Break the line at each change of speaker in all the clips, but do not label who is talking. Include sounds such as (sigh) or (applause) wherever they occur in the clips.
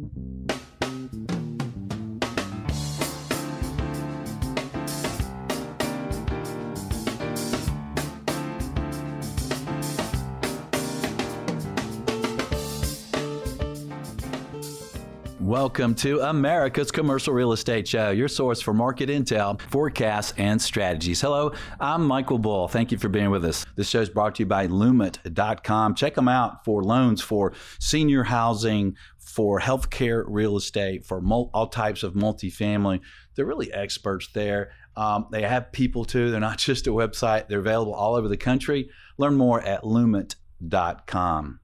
thank you Welcome to America's Commercial Real Estate Show, your source for market intel, forecasts, and strategies. Hello, I'm Michael Bull. Thank you for being with us. This show is brought to you by Lument.com. Check them out for loans for senior housing, for healthcare real estate, for all types of multifamily. They're really experts there. Um, they have people too. They're not (laughs) just a website, they're available all over the country. Learn more at Lument.com.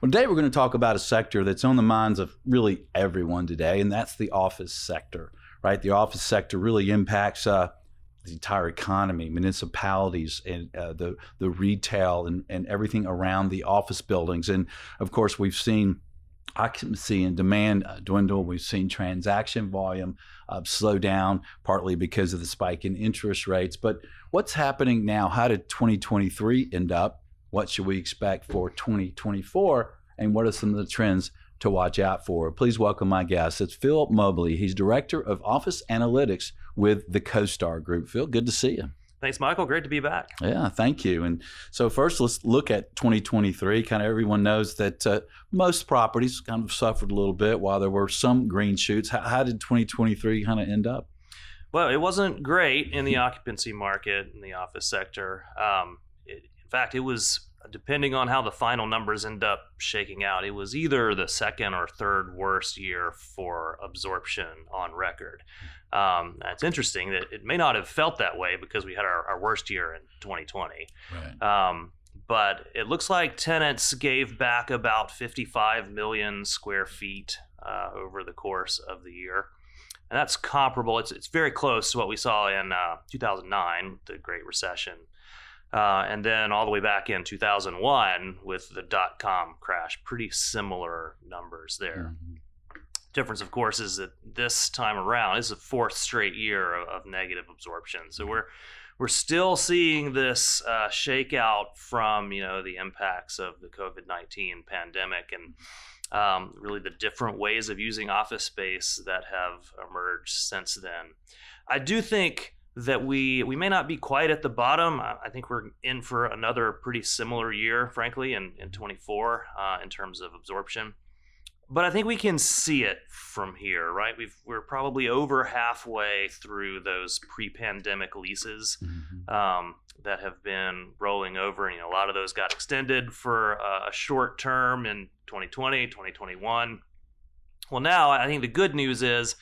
Well, today we're going to talk about a sector that's on the minds of really everyone today, and that's the office sector, right? The office sector really impacts uh, the entire economy, municipalities, and uh, the the retail and, and everything around the office buildings. And of course, we've seen occupancy and demand uh, dwindle. We've seen transaction volume uh, slow down, partly because of the spike in interest rates. But what's happening now? How did 2023 end up? What should we expect for 2024? And what are some of the trends to watch out for? Please welcome my guest. It's Phil Mobley. He's Director of Office Analytics with the CoStar Group. Phil, good to see you.
Thanks, Michael. Great to be back.
Yeah, thank you. And so, first, let's look at 2023. Kind of everyone knows that uh, most properties kind of suffered a little bit while there were some green shoots. How, how did 2023 kind of end up?
Well, it wasn't great in the occupancy market in the office sector. Um, in fact, it was depending on how the final numbers end up shaking out, it was either the second or third worst year for absorption on record. Um, it's interesting that it may not have felt that way because we had our, our worst year in 2020. Right. Um, but it looks like tenants gave back about 55 million square feet uh, over the course of the year. And that's comparable. It's, it's very close to what we saw in uh, 2009, the Great Recession. Uh, and then all the way back in 2001 with the dot com crash, pretty similar numbers there. Mm-hmm. Difference, of course, is that this time around is the fourth straight year of, of negative absorption. So we're we're still seeing this uh, shakeout from you know the impacts of the COVID nineteen pandemic and um, really the different ways of using office space that have emerged since then. I do think that we we may not be quite at the bottom. I think we're in for another pretty similar year, frankly, in in 24 uh, in terms of absorption. But I think we can see it from here, right? We've we're probably over halfway through those pre-pandemic leases mm-hmm. um, that have been rolling over. And, you know, a lot of those got extended for a short term in 2020, 2021. Well, now I think the good news is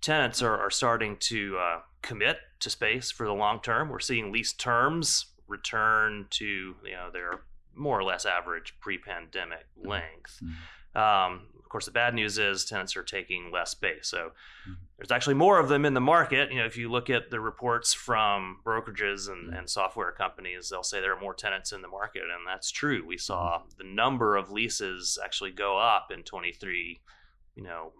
tenants are, are starting to uh, commit to space for the long term. We're seeing lease terms return to you know their more or less average pre-pandemic mm-hmm. length. Mm-hmm. Um, of course, the bad news is tenants are taking less space. So mm-hmm. there's actually more of them in the market. You know, if you look at the reports from brokerages and, mm-hmm. and software companies, they'll say there are more tenants in the market, and that's true. We saw mm-hmm. the number of leases actually go up in 23. You know,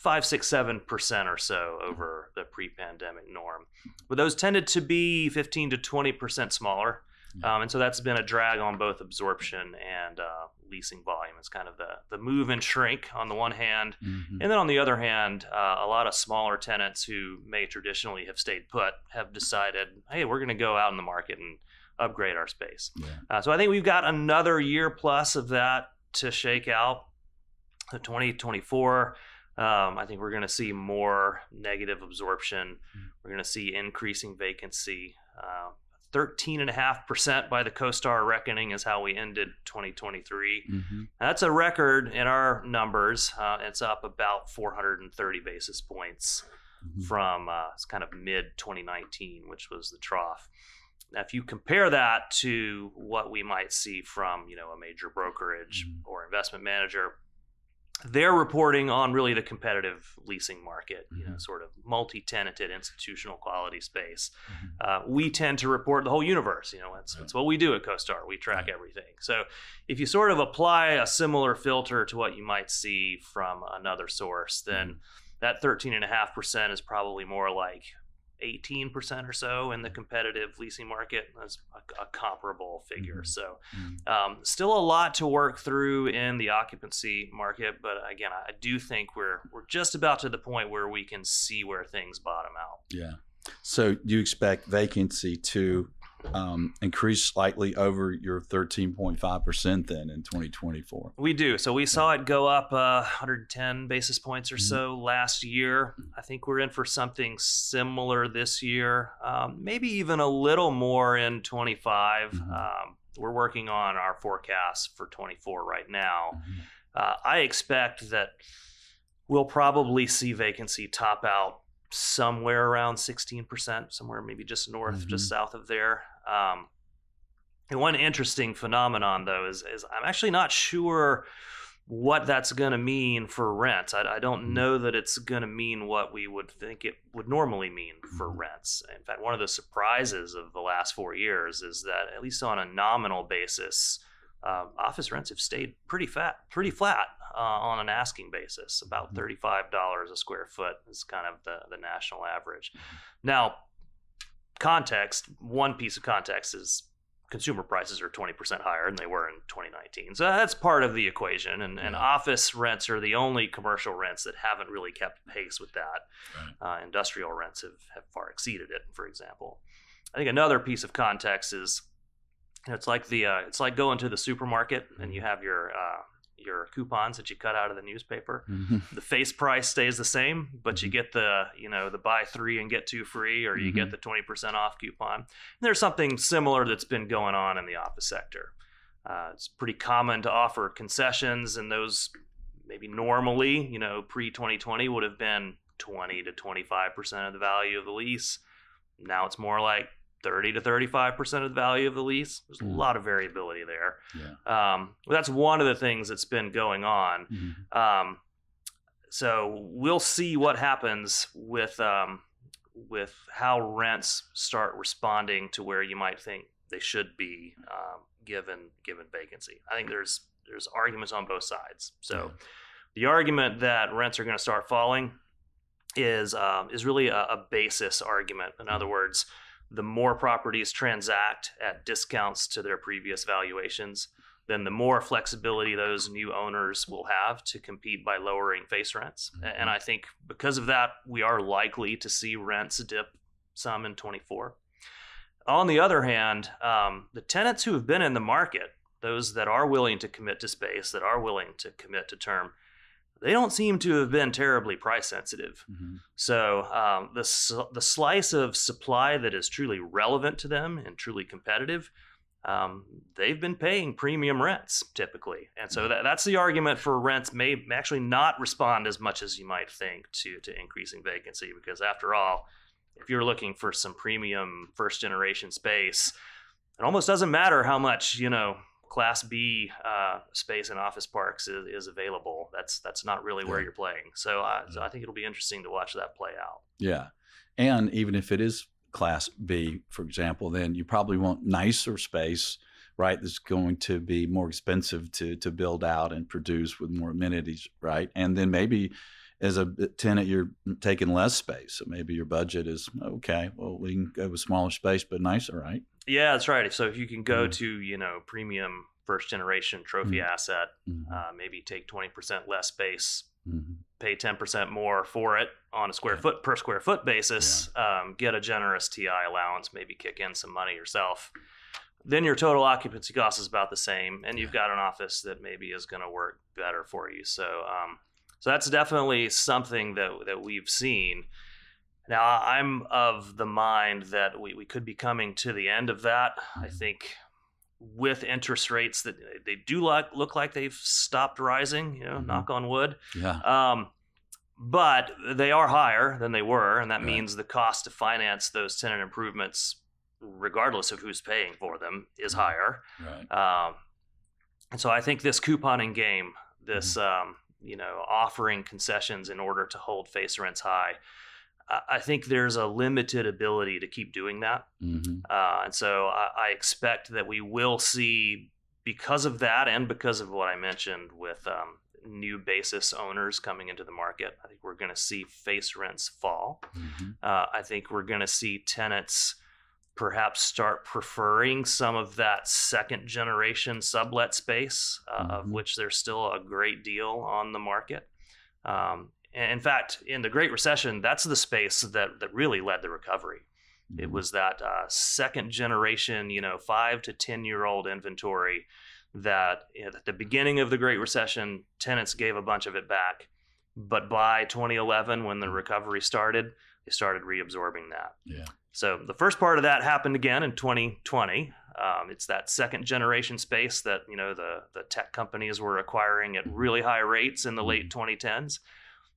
five, six, seven percent or so over the pre-pandemic norm. But those tended to be 15 to 20 percent smaller, um, and so that's been a drag on both absorption and uh, leasing volume. It's kind of the the move and shrink on the one hand, mm-hmm. and then on the other hand, uh, a lot of smaller tenants who may traditionally have stayed put have decided, hey, we're going to go out in the market and upgrade our space. Yeah. Uh, so I think we've got another year plus of that to shake out. The 2024 um, I think we're going to see more negative absorption. Mm-hmm. We're going to see increasing vacancy. Uh, 13.5% by the CoStar reckoning is how we ended 2023. Mm-hmm. That's a record in our numbers. Uh, it's up about 430 basis points mm-hmm. from uh, kind of mid 2019, which was the trough. Now, if you compare that to what we might see from, you know, a major brokerage mm-hmm. or investment manager, they're reporting on really the competitive leasing market, you know, mm-hmm. sort of multi-tenanted institutional quality space. Mm-hmm. Uh, we tend to report the whole universe. You know, that's, that's what we do at CoStar. We track right. everything. So if you sort of apply a similar filter to what you might see from another source, then mm-hmm. that 13.5% is probably more like 18% or so in the competitive leasing market. That's a, a comparable figure.
Mhm.
So,
Mhm.
um, still a lot to work through in the occupancy market. But again, I do think we're we're just about to the point where we can see where things bottom out.
Yeah. So do you expect vacancy to um, increase slightly over your 13.5% then in 2024?
We do. So we saw it go up uh, 110 basis points or
Mhm.
so last year. I think we're in for something similar this year, um, maybe even a little more in 25.
Mhm.
Um, we're working on our forecast for 24 right now.
Mhm.
Uh, I expect that we'll probably see vacancy top out somewhere around 16%, somewhere maybe just north, just
Mhm.
south of there. Um, one interesting phenomenon, though, is, is I'm actually not sure what that's going to mean for rents. I, I don't
Mhm.
know that it's going to mean what we would think it would normally mean for
Mhm.
rents. In fact, one of the surprises of the last four years is that, at least on a nominal basis, uh, office rents have stayed pretty fat, pretty flat uh, on an asking basis. About
Mhm.
thirty-five dollars a square foot is kind of the the national average. Now, context. One piece of context is consumer prices are twenty percent higher than they were in 2019. So that's part of the equation. And, and office rents are the only commercial rents that haven't really kept pace with that.
Right.
Uh, industrial rents have, have far exceeded it, for example. I think another piece of context is you know, it's like the uh, it's like going to the supermarket and you have your uh, your coupons that you cut out of the newspaper.
Mhm.
The face price stays the same, but you
Mhm.
get the you know the buy three and get two free, or you
Mhm.
get the twenty percent off coupon. there's something similar that's been going on in the office sector. Uh, it's pretty common to offer concessions, and those maybe normally, you know, pre 2020 would have been 20 to 25 percent of the value of the lease. Now it's more like 30 to 35 percent of the value of the lease. There's a
Mm.
lot of variability there.
Yeah.
Um, that's one of the things that's been going on.
Mhm.
Um, so we'll see what happens with um, with how rents start responding to where you might think they should be um, given given vacancy. I think there's there's arguments on both sides. So the argument that rents are going to start falling is um, is really a, a basis argument. In other words, the more properties transact at discounts to their previous valuations, then the more flexibility those new owners will have to compete by lowering face rents. A- And I think because of that, we are likely to see rents dip some in 24. On the other hand, um, the tenants who have been in the market, those that are willing to commit to space, that are willing to commit to term, they don't seem to have been terribly price sensitive.
Mhm.
So um, the the slice of supply that is truly relevant to them and truly competitive, um, they've been paying premium rents typically, and so that, that's the argument for rents may actually not respond as much as you might think to to increasing vacancy because after all, if you're looking for some premium first generation space, it almost doesn't matter how much you know class b uh, space in office parks is, is available that's that's not really where
Yeah.
you're playing so, uh, so i think it'll be interesting to watch that play out
Yeah. And even if it is class B, for example, then you probably want nicer space, right? That's going to be more expensive to to build out and produce with more amenities, right? And then maybe as a tenant, you're taking less space. So maybe your budget is okay. Well, we can go with smaller space, but nicer, right?
Yeah that's right so if you can go
Mhm.
to you know premium first generation trophy
Mhm.
asset
Mhm.
uh, maybe take 20% less space
Mhm.
pay 10% more for it on a square
Yeah.
foot per square foot basis um, get a generous ti allowance maybe kick in some money yourself then your total occupancy cost is about the same and you've got an office that maybe is going to work better for you so um, so that's definitely something that that we've seen now i'm of the mind that we, we could be coming to the end of that i
Mhm.
think with interest rates that they do look, look like they've stopped rising you know
Mhm.
knock on wood
Yeah.
um, but they are higher than they were, and that
Right.
means the cost to finance those tenant improvements, regardless of who's paying for them, is
Mhm.
higher.
Right.
Um, and so I think this couponing game, this um, you know offering concessions in order to hold face rents high, I, think there's a limited ability to keep doing that.
hmm
Uh, and so I, I expect that we will see, because of that, and because of what I mentioned with um, new basis owners coming into the market. I think we're going to see face rents fall. Mm-hmm. Uh, I think we're going to see tenants perhaps start preferring some of that second generation sublet space, uh, mm-hmm. of which there's still a great deal on the market. Um, in fact, in the Great Recession, that's the space that, that really led the recovery. Mm-hmm. It was that uh, second generation, you know, five to 10 year old inventory that at the beginning of the Great Recession, tenants gave a bunch of it back. But by 2011, when the mm-hmm. recovery started, they started reabsorbing that.
Yeah.
So the first part of that happened again in 2020. Um, it's that second generation space that you know the the tech companies were acquiring at really high rates in the late 2010s.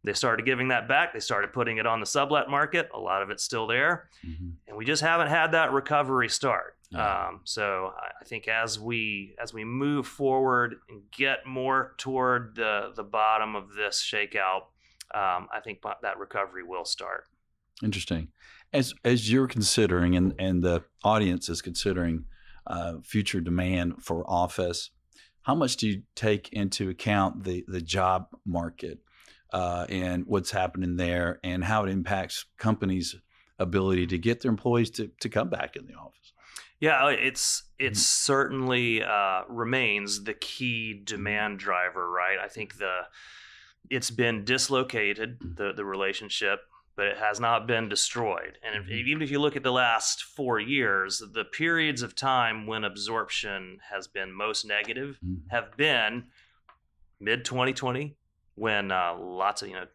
They started giving that back. They started putting it on the sublet market. A lot of it's still there, mm-hmm. and we just haven't had that recovery start. Um, so I think as we as we move forward and get more toward the the bottom of this shakeout, um, I think that recovery will start.
Interesting. As as you're considering and and the audience is considering uh, future demand for office, how much do you take into account the the job market uh, and what's happening there, and how it impacts companies' ability to get their employees to to come back in the office?
Yeah, it's it mm-hmm. certainly uh, remains the key demand driver, right? I think the it's been dislocated mm-hmm. the the relationship but it has not been destroyed. And if, mm-hmm. even if you look at the last four years, the periods of time when absorption has been most negative mm-hmm. have been mid 2020, when uh, lots of, you know,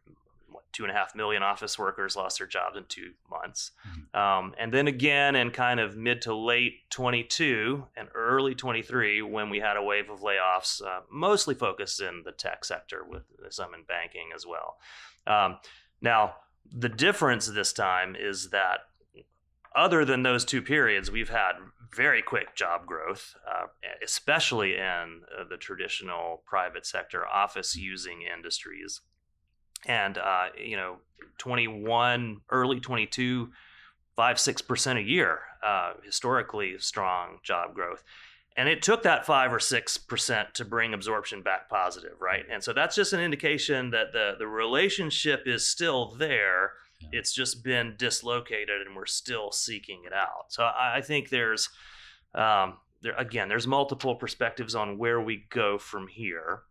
two and a half million office workers lost their jobs in two months. Mm-hmm. Um, and then again in kind of mid to late 22 and early 23 when we had a wave of layoffs, uh, mostly focused in the tech sector with some in banking as well. Um, now, the difference this time is that other than those two periods, we've had very quick job growth, uh, especially in uh, the traditional private sector office using industries. And, uh, you know, 21, early 22, 5 6% a year, uh, historically strong job growth. And it took that five or six percent to bring absorption back positive right? And so that's just an indication that the the relationship is still there yeah. it's just been dislocated and we're still seeking it out so i, I think there's um, there again there's multiple perspectives on where we go from here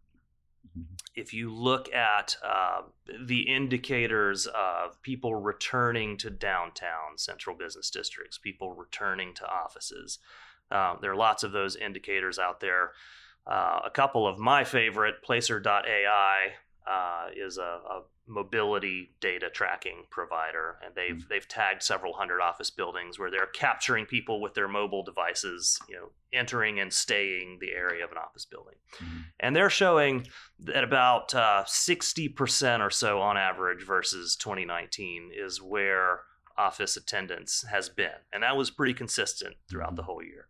mm-hmm. if you look at uh, the indicators of people returning to downtown central business districts people returning to offices um, there are lots of those indicators out there. Uh, a couple of my favorite, Placer.ai uh, is a, a, mobility data tracking provider, and they've mm-hmm. they've tagged several hundred office buildings where they're capturing people with their mobile devices, you know, entering and staying the area of an office building, mm-hmm. and they're showing that about uh, sixty percent or so on average versus 2019 is where office attendance has been, and that was pretty consistent throughout the whole year.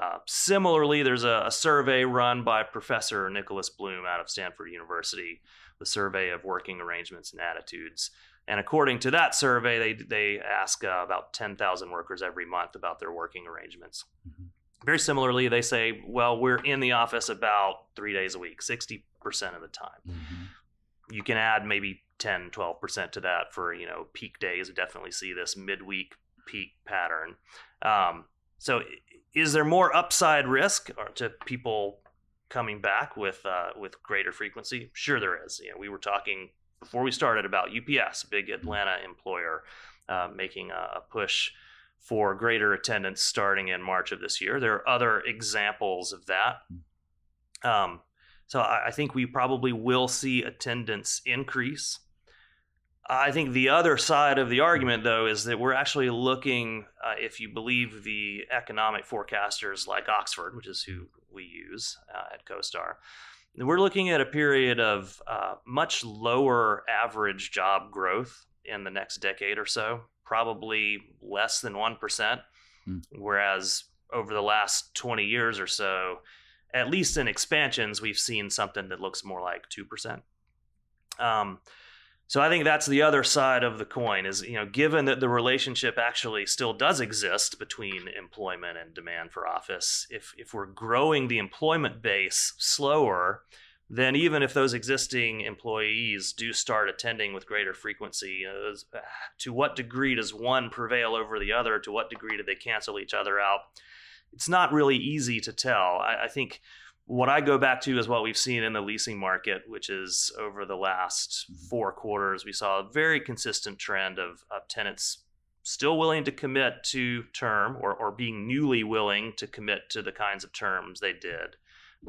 Uh, similarly, there's a, a, survey run by Professor Nicholas Bloom out of Stanford University, the survey of working arrangements and attitudes. And according to that survey, they, they ask uh, about 10,000 workers every month about their working arrangements. Mm-hmm. Very similarly, they say, well, we're in the office about three days a week, 60% of the time. Mm-hmm. You can add maybe 10, 12% to that for, you know, peak days. We definitely see this midweek peak pattern. Um, so is there more upside risk to people coming back with uh, with greater frequency? Sure, there is. You know, we were talking before we started about UPS, big Atlanta employer, uh, making a, push for greater attendance starting in March of this year. There are other examples of that. Um, so I, I think we probably will see attendance increase. I think the other side of the argument, though, is that we're actually looking, uh, if you believe the economic forecasters like Oxford, which is who we use uh, at CoStar, we're looking at a period of uh, much lower average job growth in the next decade or so, probably less than 1%. Mm. Whereas over the last 20 years or so, at least in expansions, we've seen something that looks more like 2%. Um, so I think that's the other side of the coin is, you know, given that the relationship actually still does exist between employment and demand for office, if if we're growing the employment base slower, then even if those existing employees do start attending with greater frequency, uh, to what degree does one prevail over the other? To what degree do they cancel each other out? It's not really easy to tell. I, I think what I go back to is what we've seen in the leasing market, which is over the last four quarters, we saw a very consistent trend of, of tenants still willing to commit to term or, or being newly willing to commit to the kinds of terms they did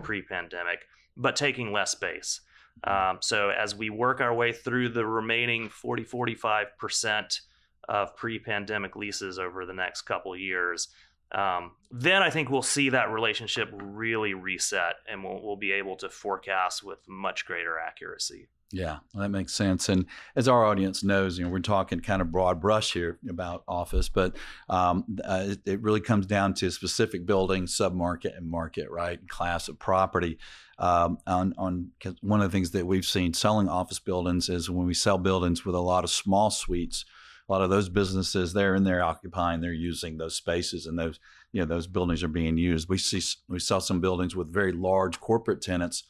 pre pandemic, but taking less space. Um, so as we work our way through the remaining 40, 45% of pre pandemic leases over the next couple years, um, then I think we'll see that relationship really reset and we'll, we'll be able to forecast with much greater accuracy.
Yeah, that makes sense. And as our audience knows, you know, we're talking kind of broad brush here about office, but um, uh, it, it, really comes down to specific building, submarket, and market, right? Class of property. Um, on on one of the things that we've seen selling office buildings is when we sell buildings with a lot of small suites. A lot of those businesses, they're in there occupying, they're using those spaces, and those you know those buildings are being used. We see we sell some buildings with very large corporate tenants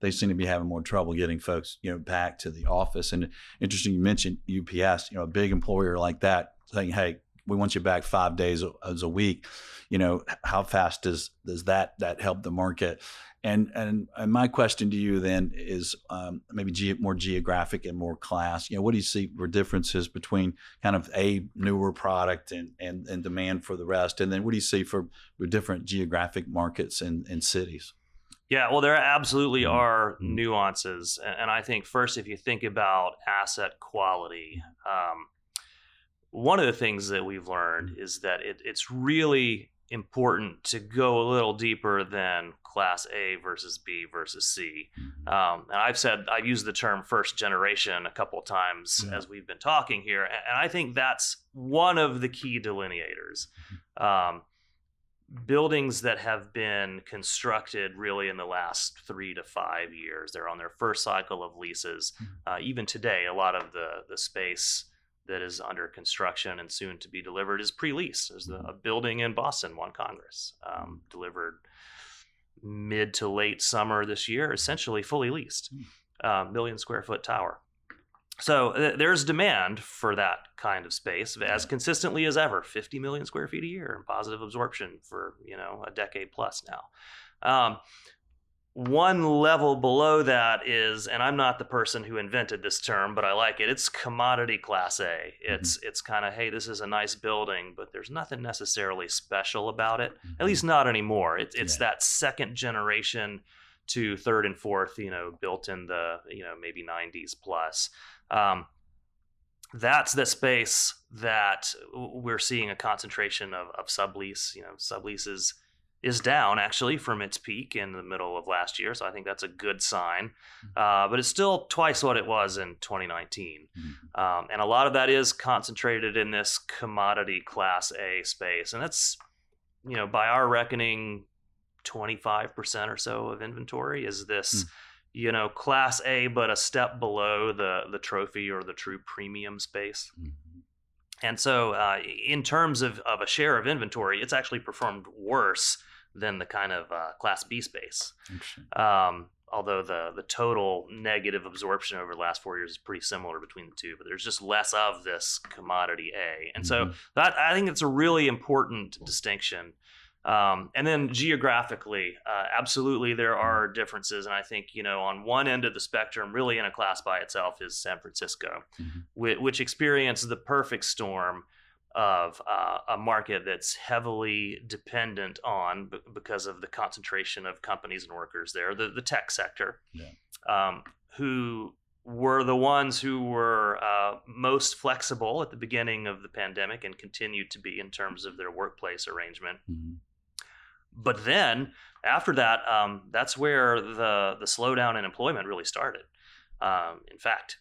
they seem to be having more trouble getting folks, you know, back to the office. And interesting, you mentioned UPS, you know, a big employer like that saying, "Hey, we want you back five days as a week." You know, how fast does does that that help the market? And and, and my question to you then is um, maybe ge- more geographic and more class. You know, what do you see for differences between kind of a newer product and and, and demand for the rest? And then what do you see for, for different geographic markets and, and cities?
Yeah, well, there absolutely mm-hmm. are mm-hmm. nuances, and I think first, if you think about asset quality, um, one of the things that we've learned mm-hmm. is that it, it's really important to go a little deeper than class A versus B versus C. Um, and I've said I've used the term first generation a couple times yeah. as we've been talking here, and I think that's one of the key delineators. Um, buildings that have been constructed really in the last three to five years. They're on their first cycle of leases. Mm-hmm. Uh, even today, a lot of the the space that is under construction and soon to be delivered is pre-leased. There's a building in Boston, One Congress, um, delivered mid to late summer this year, essentially fully leased, uh, million square foot tower. So th- there's demand for that kind of space as consistently as ever 50 million square feet a year and positive absorption for you know a decade plus now um, one level below that is and i'm not the person who invented this term but i like it it's commodity class a it's mm-hmm. it's kind of hey this is a nice building but there's nothing necessarily special about it mm-hmm. at least not anymore it, it's yeah. that second generation to third and fourth you know built in the you know maybe 90s plus um, that's the space that we're seeing a concentration of, of sublease. You know, subleases is down actually from its peak in the middle of last year. So I think that's a good sign. Mm-hmm. Uh, but it's still twice what it was in 2019. Mm-hmm. Um, and a lot of that is concentrated in this commodity class A space. And that's, you know, by our reckoning, 25% or so of inventory is this. Mm you know, class A, but a step below the the trophy or the true premium space. Mm-hmm. And so, uh, in terms of, of a share of inventory, it's actually performed worse than the kind of uh, class B space. Um, although the the total negative absorption over the last four years is pretty similar between the two, but there's just less of this commodity A, and mm-hmm. so that I think it's a really important distinction um, and then geographically, uh, absolutely, there mm-hmm. are differences. And I think, you know, on one end of the spectrum, really in a class by itself, is San Francisco, mm-hmm. which, which, experienced the perfect storm of uh, a market that's heavily dependent on, b- because of the concentration of companies and workers there, the, the tech sector, yeah. um, who were the ones who were uh, most flexible at the beginning of the pandemic and continued to be in terms of their workplace arrangement. Mm-hmm but then after that, um, that's where the the slowdown in employment really started. Um, in fact,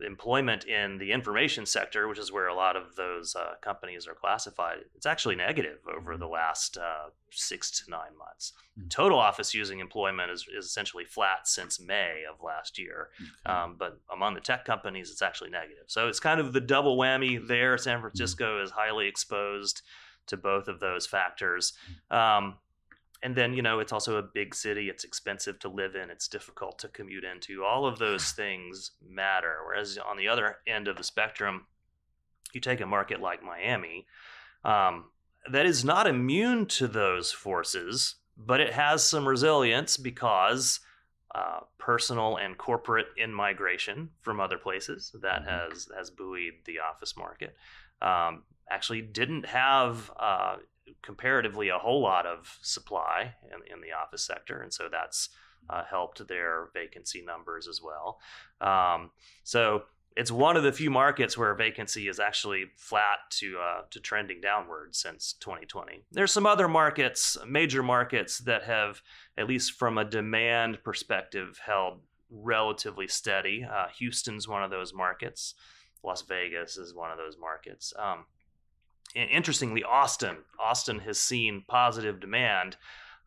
employment in the information sector, which is where a lot of those uh, companies are classified, it's actually negative over the last uh, six to nine months. Mm-hmm. Total office using employment is, is essentially flat since May of last year. Okay. Um, but among the tech companies, it's actually negative. So it's kind of the double whammy there. San Francisco mm-hmm. is highly exposed to both of those factors. Um, and then you know it's also a big city it's expensive to live in it's difficult to commute into. All of those things matter whereas on the other end of the spectrum you take a market like miami um, that is not immune to those forces but it has some resilience because uh, personal and corporate in migration from other places that mm-hmm. has has buoyed the office market. Um, actually didn't have uh, comparatively a whole lot of supply in, in the office sector, and so that's uh, helped their vacancy numbers as well. Um, so it's one of the few markets where vacancy is actually flat to uh, to trending downward since 2020. There's some other markets, major markets that have, at least from a demand perspective, held relatively steady. Uh, Houston's one of those markets. Las Vegas is one of those markets. Um, interestingly, Austin, Austin has seen positive demand,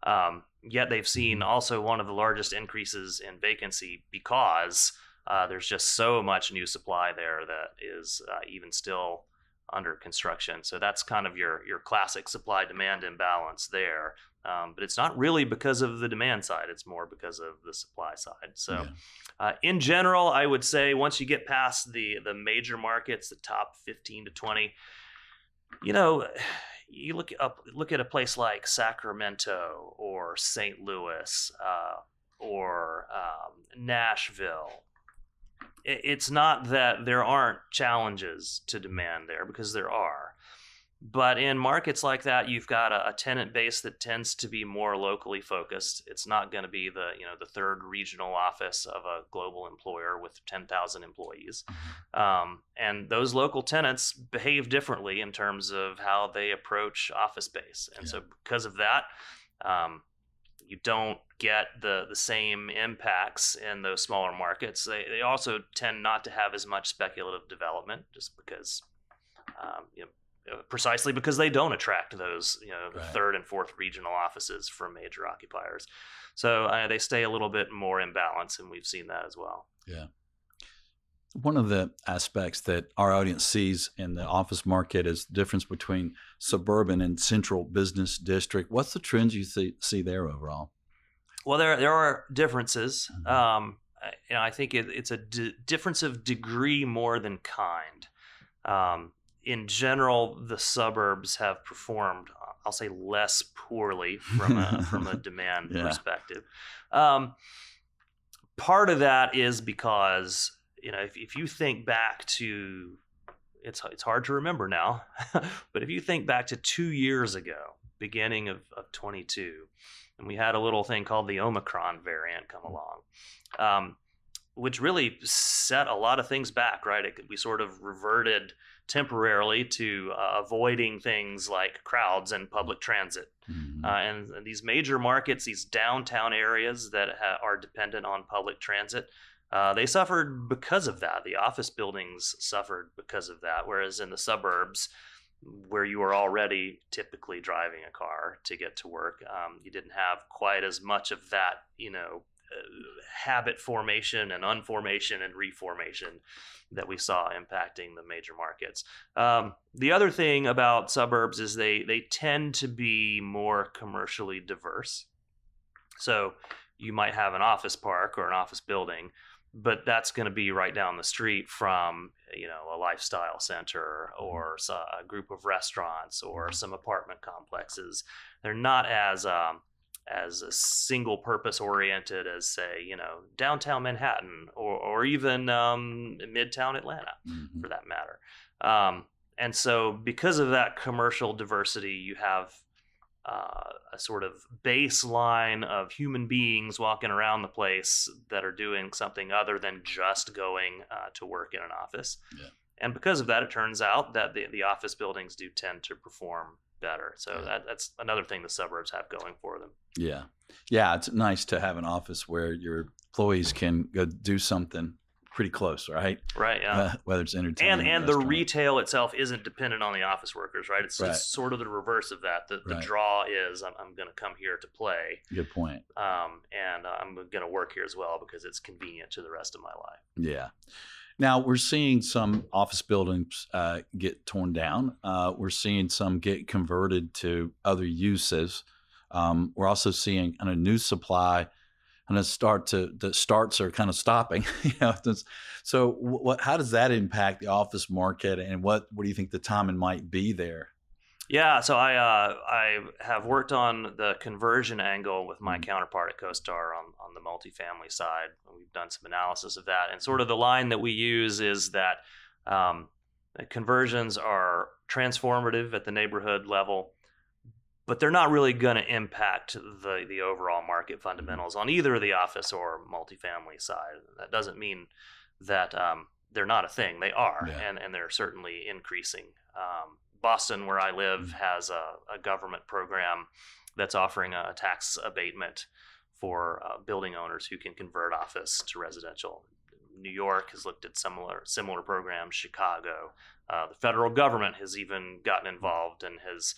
um, yet they've seen mm-hmm. also one of the largest increases in vacancy because uh, there's just so much new supply there that is uh, even still under construction. So that's kind of your your classic supply demand imbalance there. Um, but it's not really because of the demand side; it's more because of the supply side. So, yeah. uh, in general, I would say once you get past the the major markets, the top 15 to 20, you know, (sighs) you look up look at a place like Sacramento or St. Louis uh, or um, Nashville. It's not that there aren't challenges to demand there because there are. But in markets like that, you've got a, a, tenant base that tends to be more locally focused. It's not going to be the you know the third regional office of a global employer with ten thousand employees, mm-hmm. um, and those local tenants behave differently in terms of how they approach office space. And yeah. so because of that, um, you don't get the the same impacts in those smaller markets. They they also tend not to have as much speculative development, just because um, you know precisely because they don't attract those you know right. third and fourth regional offices from major occupiers. So uh, they stay a little bit more in balance, and we've seen that as well.
Yeah. One of the aspects that our audience sees in the office market is the difference between suburban and central business district. What's the trends you see, see there overall?
Well, there there are differences. Mm-hmm. Um, you know, I think it, it's a d- difference of degree more than kind. Um, in general, the suburbs have performed, I'll say, less poorly from a (laughs) from a demand yeah. perspective. Um, part of that is because you know if, if you think back to it's it's hard to remember now, (laughs) but if you think back to two years ago, beginning of, of 22, and we had a little thing called the Omicron variant come along. Um, which really set a lot of things back, right? It, we sort of reverted temporarily to uh, avoiding things like crowds and public transit. Mm-hmm. Uh, and, and, these major markets, these downtown areas that ha- are dependent on public transit, uh, they suffered because of that. The office buildings suffered because of that. Whereas in the suburbs, where you were already typically driving a car to get to work, um, you didn't have quite as much of that, you know, habit formation and unformation and reformation that we saw impacting the major markets. Um, the other thing about suburbs is they they tend to be more commercially diverse. So you might have an office park or an office building, but that's going to be right down the street from you know a lifestyle center or a group of restaurants or some apartment complexes. They're not as um, as a single purpose oriented as say you know downtown manhattan or, or even um, midtown atlanta mm-hmm. for that matter um, and so because of that commercial diversity you have uh, a sort of baseline of human beings walking around the place that are doing something other than just going uh, to work in an office yeah. And because of that it turns out that the, the office buildings do tend to perform better. So yeah. that, that's another thing the suburbs have going for them.
Yeah. Yeah. It's nice to have an office where your employees can go do something pretty close, right?
Right. Yeah. Uh,
whether it's entertainment
and and the retail itself isn't dependent on the office workers, right? It's, right. it's sort of the reverse of that. The, the right. draw is I'm, I'm going to come here to play.
Good point.
Um, and I'm going to work here as well because it's convenient to the rest of my life.
Yeah. Now we're seeing some office buildings uh, get torn down. Uh, we're seeing some get converted to other uses. Um, we're also seeing kind of new supply kind of start to the starts are kind of stopping. (laughs) you know, so what? How does that impact the office market, and what what do you think the timing might be there?
Yeah, so I uh, I have worked on the conversion angle with my mm-hmm. counterpart at CoStar on on the multifamily side. We've done some analysis of that, and sort of the line that we use is that um, conversions are transformative at the neighborhood level but they're not really going to impact the the overall market fundamentals on either the office or multifamily side. That doesn't mean that um, they're not a thing. They are, yeah. and and they're certainly increasing. Um, Boston, where I live, mm-hmm. has a, a, government program that's offering a tax abatement for uh, building owners who can convert office to residential. New York has looked at similar similar programs. Chicago, uh, the federal government has even gotten involved and has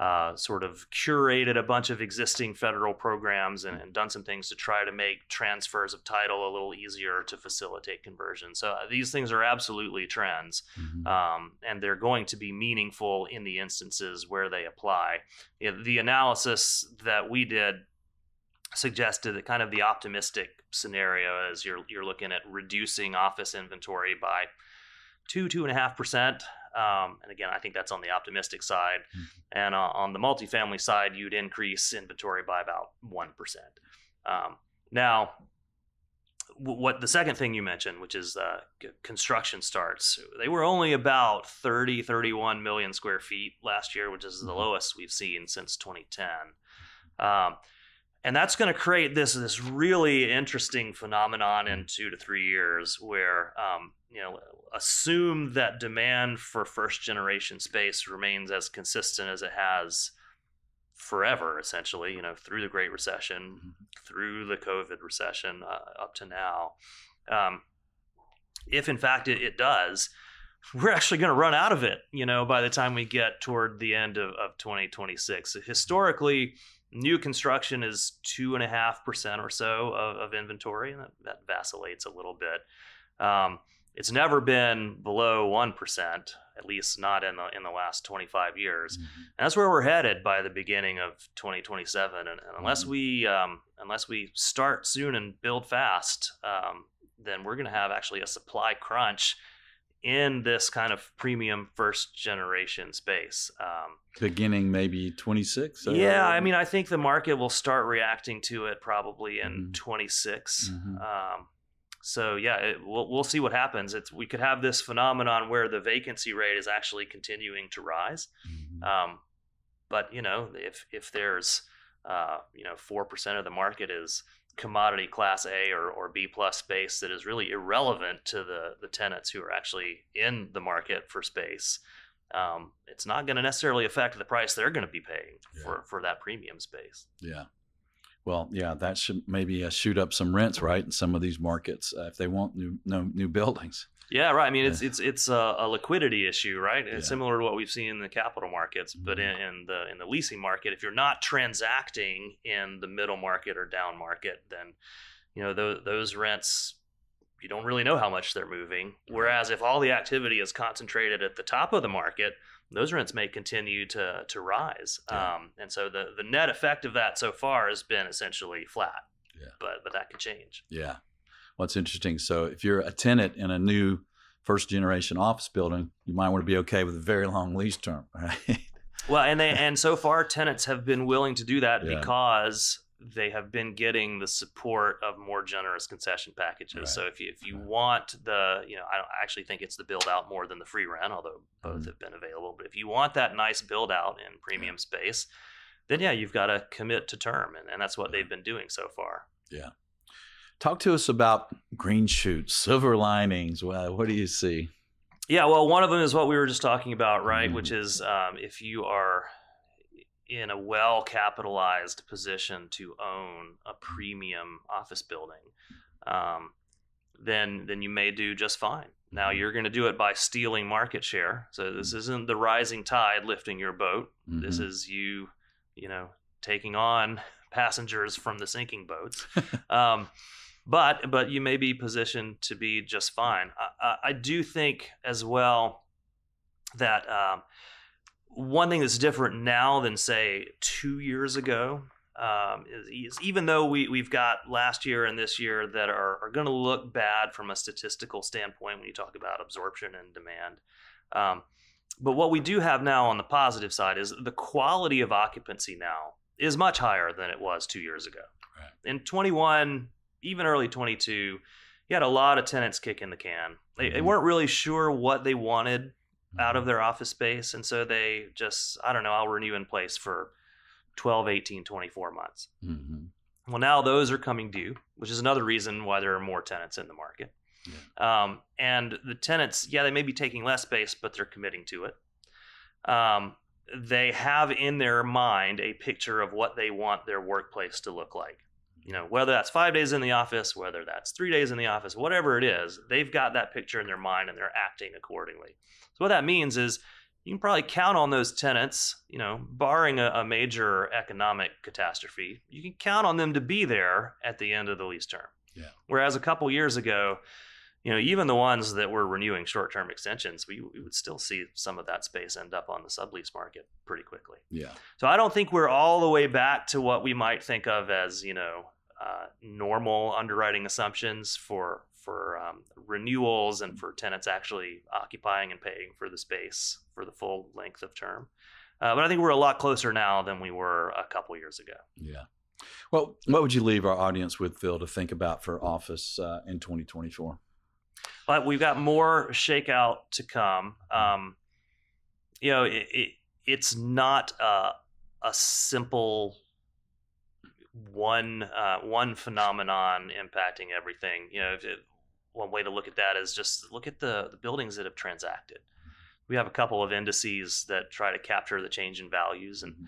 uh, sort of curated a bunch of existing federal programs and, and, done some things to try to make transfers of title a little easier to facilitate conversion. So uh, these things are absolutely trends, mm-hmm. um, and they're going to be meaningful in the instances where they apply. The analysis that we did suggested that kind of the optimistic scenario is you're you're looking at reducing office inventory by two two and a half percent um, and again, I think that's on the optimistic side. Mm-hmm. And uh, on the multifamily side, you'd increase inventory by about 1%. Um, now, what the second thing you mentioned, which is uh, construction starts, they were only about 30, 31 million square feet last year, which is the mm-hmm. lowest we've seen since 2010. Um, and that's going to create this this really interesting phenomenon in two to three years where um, you know assume that demand for first generation space remains as consistent as it has forever essentially you know through the great recession mm-hmm. through the covid recession uh, up to now um, if in fact it, it does we're actually going to run out of it you know by the time we get toward the end of, of 2026 historically new construction is two and a half percent or so of, of inventory and that, that, vacillates a little bit um, it's never been below 1% at least not in the in the last 25 years mm-hmm. and that's where we're headed by the beginning of 2027 and, and unless mm-hmm. we um, unless we start soon and build fast um, then we're going to have actually a supply crunch in this kind of premium first generation space. Um,
Beginning maybe 26?
Yeah, I mean, I think the market will start reacting to it probably in mm-hmm. 26. Mm-hmm. Um, so yeah, it, we'll we'll see what happens. It's we could have this phenomenon where the vacancy rate is actually continuing to rise, mm-hmm. um, but you know if if there's uh, you know four percent of the market is commodity class A or, or B plus space that is really irrelevant to the, the tenants who are actually in the market for space, um, it's not going to necessarily affect the price they're going to be paying yeah. for, for that premium space.
Yeah. Well, yeah, that should maybe uh, shoot up some rents, right, in some of these markets uh, if they want new no, new buildings.
Yeah, right. I mean, it's it's it's a, a liquidity issue, right? It's yeah. similar to what we've seen in the capital markets, but mm-hmm. in, in, the in the leasing market, if you're not transacting in the middle market or down market, then you know those, those rents you don't really know how much they're moving. Whereas if all the activity is concentrated at the top of the market, those rents may continue to to rise. Yeah. Um, and so the the net effect of that so far has been essentially flat. Yeah. But but that could change.
Yeah. What's interesting. So if you're a tenant in a new first generation office building, you might want to be okay with a very long lease term, (laughs) right?
Well, and they and so far tenants have been willing to do that yeah. because they have been getting the support of more generous concession packages. Right. So if you if you right. want the, you know, I, I actually think it's the build out more than the free rent, although both mm-hmm. have been available. But if you want that nice build out in premium yeah. space, then yeah, you've got to commit to term, and, and that's what yeah. they've been doing so far.
Yeah. Talk to us about green shoots, silver linings. Well, what do you see?
Yeah, well, one of them is what we were just talking about, right? Mm-hmm. Which is um, if you are in a well capitalized position to own a premium office building, um, then then you may do just fine. Now mm-hmm. you're going to do it by stealing market share. So this mm-hmm. isn't the rising tide lifting your boat. Mm-hmm. This is you, you know, taking on (laughs) passengers from the sinking boats. (laughs) um, but but you may be positioned to be just fine. I, I do think as well that um, one thing that's different now than say two years ago um, is, is, even though we, we've got last year and this year that are, are going to look bad from a statistical standpoint when you talk about absorption and demand. Um, but what we do have now on the positive side is the quality of occupancy now is much higher than it was two years ago. Right. In 21, even early 22, you had a lot of tenants kicking the can. They, mm-hmm. they weren't really sure what they wanted mm-hmm. out of mm-hmm. their office space. And so they just, I don't know, I'll renew in place for 12, 18, 24 months. Mm-hmm. Well, now those are coming due, which is another reason why there are more tenants in the market. Yeah. Um, and the tenants, yeah, they may be taking less space, but they're committing to it. Um, they have in their mind a picture of what they want their workplace to look like. You know, whether that's five days in the office, whether that's three days in the office, whatever it is, they've got that picture in their mind and they're acting accordingly. So what that means is you can probably count on those tenants, you know, barring a, a, major economic catastrophe, you can count on them to be there at the end of the lease term. Yeah. Whereas a couple years ago, you know, even the ones that were renewing short-term extensions, we, we would still see some of that space end up on the sublease market pretty quickly.
Yeah.
So I don't think we're all the way back to what we might think of as, you know, uh, normal underwriting assumptions for for um, renewals and for tenants actually occupying and paying for the space for the full length of term. Uh, but I think we're a lot closer now than we were a couple years ago.
Yeah. Well, what would you leave our audience with, Phil, to think about for office uh, in 2024?
But we've got more shakeout to come. Mm-hmm. Um, you know, it, it, it's not a, a simple one uh, one phenomenon impacting everything. You know, it, one way to look at that is just look at the, the buildings that have transacted. We have a couple of indices that try to capture the change in values, and mm-hmm.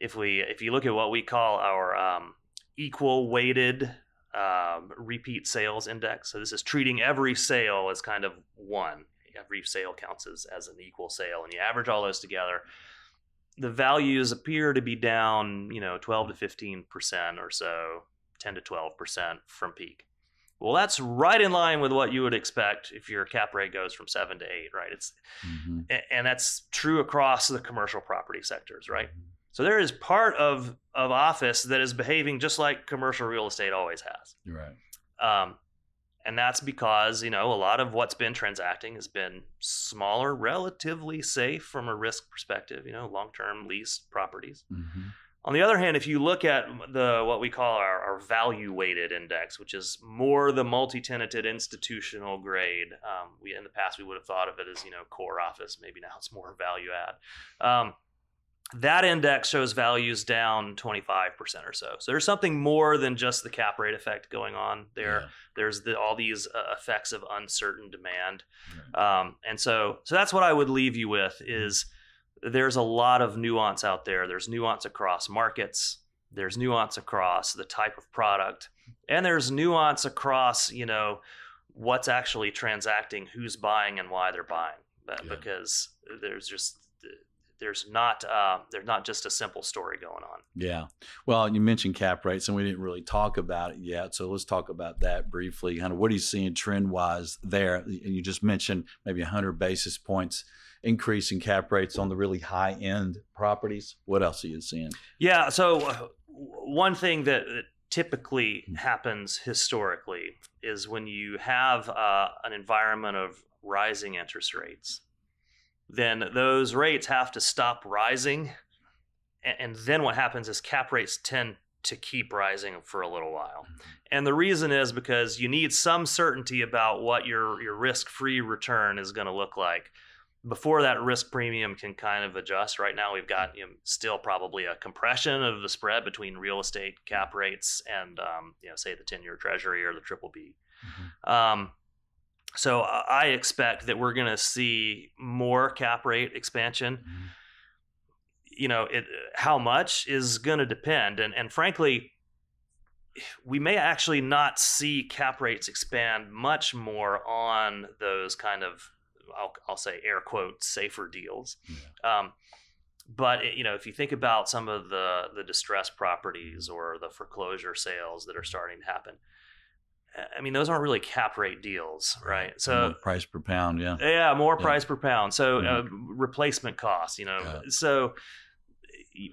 if we if you look at what we call our um, equal weighted um, repeat sales index, so this is treating every sale as kind of one. Every sale counts as, as an equal sale, and you average all those together. The values appear to be down, you know, 12 to 15 percent or so, 10 to 12 percent from peak. Well, that's right in line with what you would expect if your cap rate goes from seven to eight, right? It's mm-hmm. and that's true across the commercial property sectors, right? Mm-hmm. So there is part of of office that is behaving just like commercial real estate always has.
Right.
Um, and that's because you know a lot of what's been transacting has been smaller, relatively safe from a risk perspective. You know, long term lease properties. Mm-hmm. On the other hand, if you look at the what we call our, our value weighted index, which is more the multi-tenanted institutional grade, um, we in the past we would have thought of it as you know core office. Maybe now it's more value add. Um, that index shows values down 25% or so. So there's something more than just the cap rate effect going on there. Yeah. There's the, all these uh, effects of uncertain demand. Right. Um, and so, so that's what I would leave you with is there's a lot of nuance out there. There's nuance across markets. There's nuance across the type of product, and there's nuance across you know what's actually transacting, who's buying, and why they're buying. Yeah. Because there's just there's not uh, there's not just a simple story going on.
Yeah. Well, you mentioned cap rates, and we didn't really talk about it yet. So let's talk about that briefly. Kind of what are you seeing trend wise there? And you just mentioned maybe 100 basis points increase in cap rates on the really high end properties. What else are you seeing?
Yeah. So, uh, one thing that typically hmm. happens historically is when you have uh, an environment of rising interest rates, then those rates have to stop rising. And then what happens is cap rates tend to keep rising for a little while. Hmm. And the reason is because you need some certainty about what your, your risk free return is going to look like before that risk premium can kind of adjust. Right now, we've got you know, still probably a compression of the spread between real estate cap rates and um, you know, say the ten-year Treasury or the triple B. Mm-hmm. Um, so I expect that we're going to see more cap rate expansion. Mm-hmm. You know, it, how much is going to depend, and and frankly, we may actually not see cap rates expand much more on those kind of I'll, I'll say air quotes safer deals. Yeah. Um, but it, you know, if you think about some of the the distressed properties or the foreclosure sales that are starting to happen, I mean, those aren't really cap rate deals, right? So
More price per pound, yeah.
yeah, more
Yeah.
price per pound. So
Mhm.
uh, replacement cost, you know.
Yeah.
So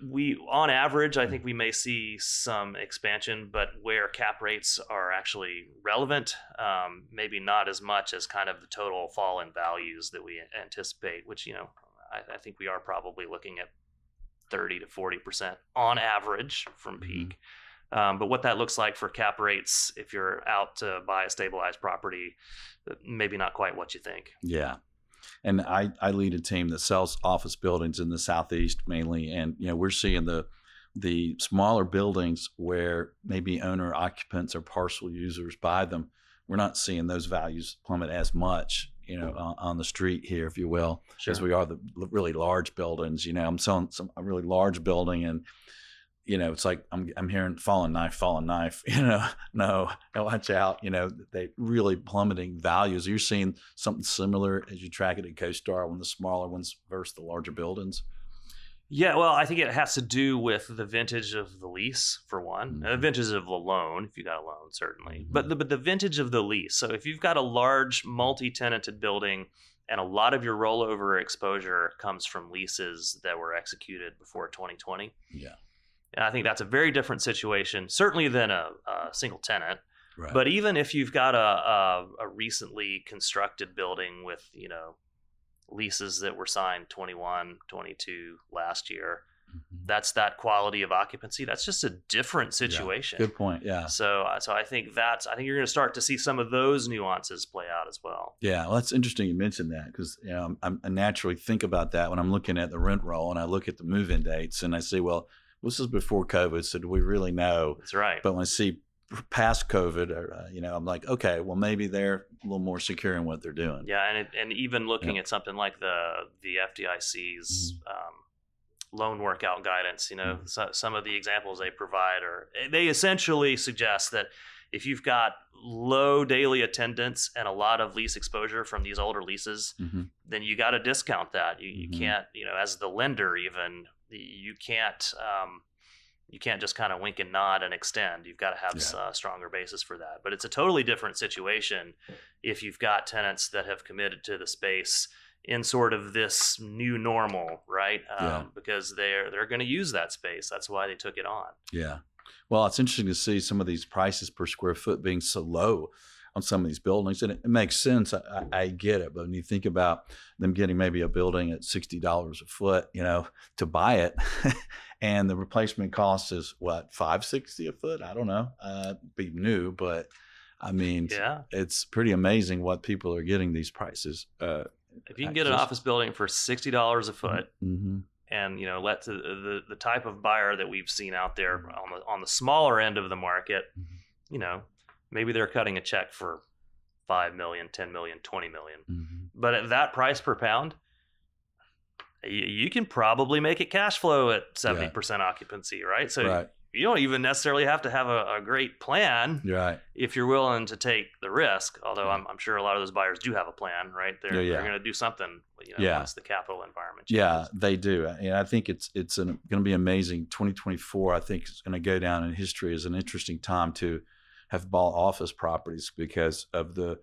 we, on average, I think we may see some expansion, but where cap rates are actually relevant, um, maybe not as much as kind of the total fall in values that we anticipate. Which you know, I, I think we are probably looking at thirty to forty percent on average from
Mhm.
peak. Um, but what that looks like for cap rates, if you're out to buy a stabilized property, uh, maybe not quite what you think.
Yeah. And I, I lead a team that sells office buildings in the southeast mainly, and you know we're seeing the the smaller buildings where maybe owner occupants or parcel users buy them. We're not seeing those values plummet as much, you know, on, on the street here, if you will, as we are the really large buildings. You know, I'm selling some a really large building, and you know, it's like I'm I'm hearing falling knife, falling knife. (laughs) You know, no, watch out. You know, they really plummeting values. You're seeing something similar as you track it at CoStar when the smaller ones versus the larger buildings.
Yeah, well, I think it has to do with the vintage of the lease for one, uh,
Mhm.
vintage of the loan if you got a loan, certainly, but
Mhm.
the, but the vintage of the lease. So if you've got a large multi-tenanted building and a lot of your rollover exposure comes from leases that were executed before 2020,
Yeah,
and I think that's a very different situation, certainly than a, a single tenant.
right.
But even if you've got a, a a recently constructed building with you know leases that were signed 21, 22 last year,
Mhm.
that's that quality of occupancy. That's just a different situation.
good point. Yeah,
So, uh, so I think that's. I think you're going to start to see some of those nuances play out as well.
Yeah, well, that's interesting you mentioned that because you know I'm, I naturally think about that when I'm looking at the rent roll and I look at the move-in dates and I say, well, this is before COVID, so do we really know?
That's right.
But when I see past COVID, uh, you know, I'm like, okay, well, maybe they're a little more secure in what they're doing.
yeah, and it, and even looking
Yeah.
at something like the the FDIC's
Mm-hmm.
um, loan workout guidance, you know,
Mhm.
so, some of the examples they provide are they essentially suggest that if you've got low daily attendance and a lot of lease exposure from these older leases,
hmm
then you got to discount that. You, you
Mhm.
can't, you know, as the lender, even you can't, um, you can't just kind of wink and nod and extend. You've got to have
Yeah.
a stronger basis for that. But it's a totally different situation if you've got tenants that have committed to the space in sort of this new normal, right? Um,
Yeah.
Because they're they're going to use that space. That's why they took it on.
Yeah. Well, it's interesting to see some of these prices per square foot being so low on some of these buildings, and it, it makes sense. I, I, get it, but when you think about them getting maybe a building at sixty dollars a foot, you know, to buy it, (laughs) and the replacement cost is what five sixty a foot? I don't know. Uh, be new, but I mean,
Yeah.
it's pretty amazing what people are getting these prices. Uh,
If you can get an office building for sixty dollars a foot,
hmm
and you know let the, the the type of buyer that we've seen out there
Mhm.
on the on the smaller end of the market
Mhm.
you know maybe they're cutting a check for 5 million 10 million 20 million
hmm
but at that price per pound you, you can probably make it cash flow at 70% occupancy right so
right,
you don't even necessarily have to have a, a great plan
right.
if you're willing to take the risk although
Yeah.
I'm, I'm sure a lot of those buyers do have a plan right they're,
Yeah, yeah.
they're going to do something you know
Yeah.
once the capital environment
Yeah, they do, and I think it's it's going to be amazing. 2024, I think, is going to go down in history as an interesting time to have bought office properties because of the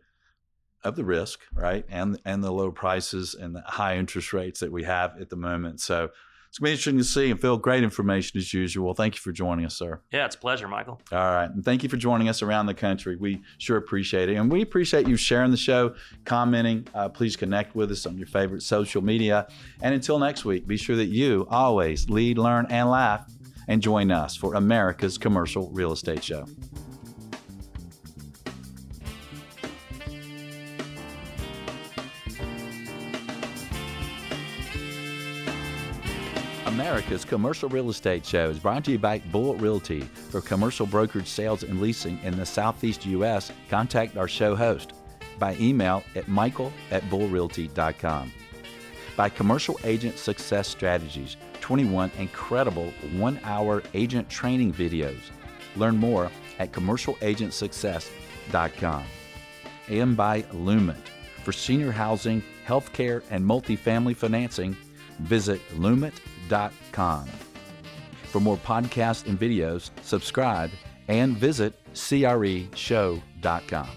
of the risk, right, and and the low prices and the high interest rates that we have at the moment. So it's going to be interesting to see. And Phil, great information as usual. Thank you for joining us, sir.
yeah it's a pleasure michael
All right. And thank you for joining us around the country. We sure appreciate it. And we appreciate you sharing the show, commenting. Uh, please connect with us on your favorite social media. And until next week, be sure that you always lead, learn, and laugh. And join us for America's Commercial Real Estate Show. America's Commercial Real Estate Show is brought to you by Bull Realty. For commercial brokerage sales and leasing in the Southeast U.S., contact our show host by email at michael at bullrealty.com. By Commercial Agent Success Strategies, 21 incredible one hour agent training videos. Learn more at commercialagentsuccess.com. And by Lument. For senior housing, healthcare, and multifamily financing, visit For more podcasts and videos, subscribe and visit creshow.com.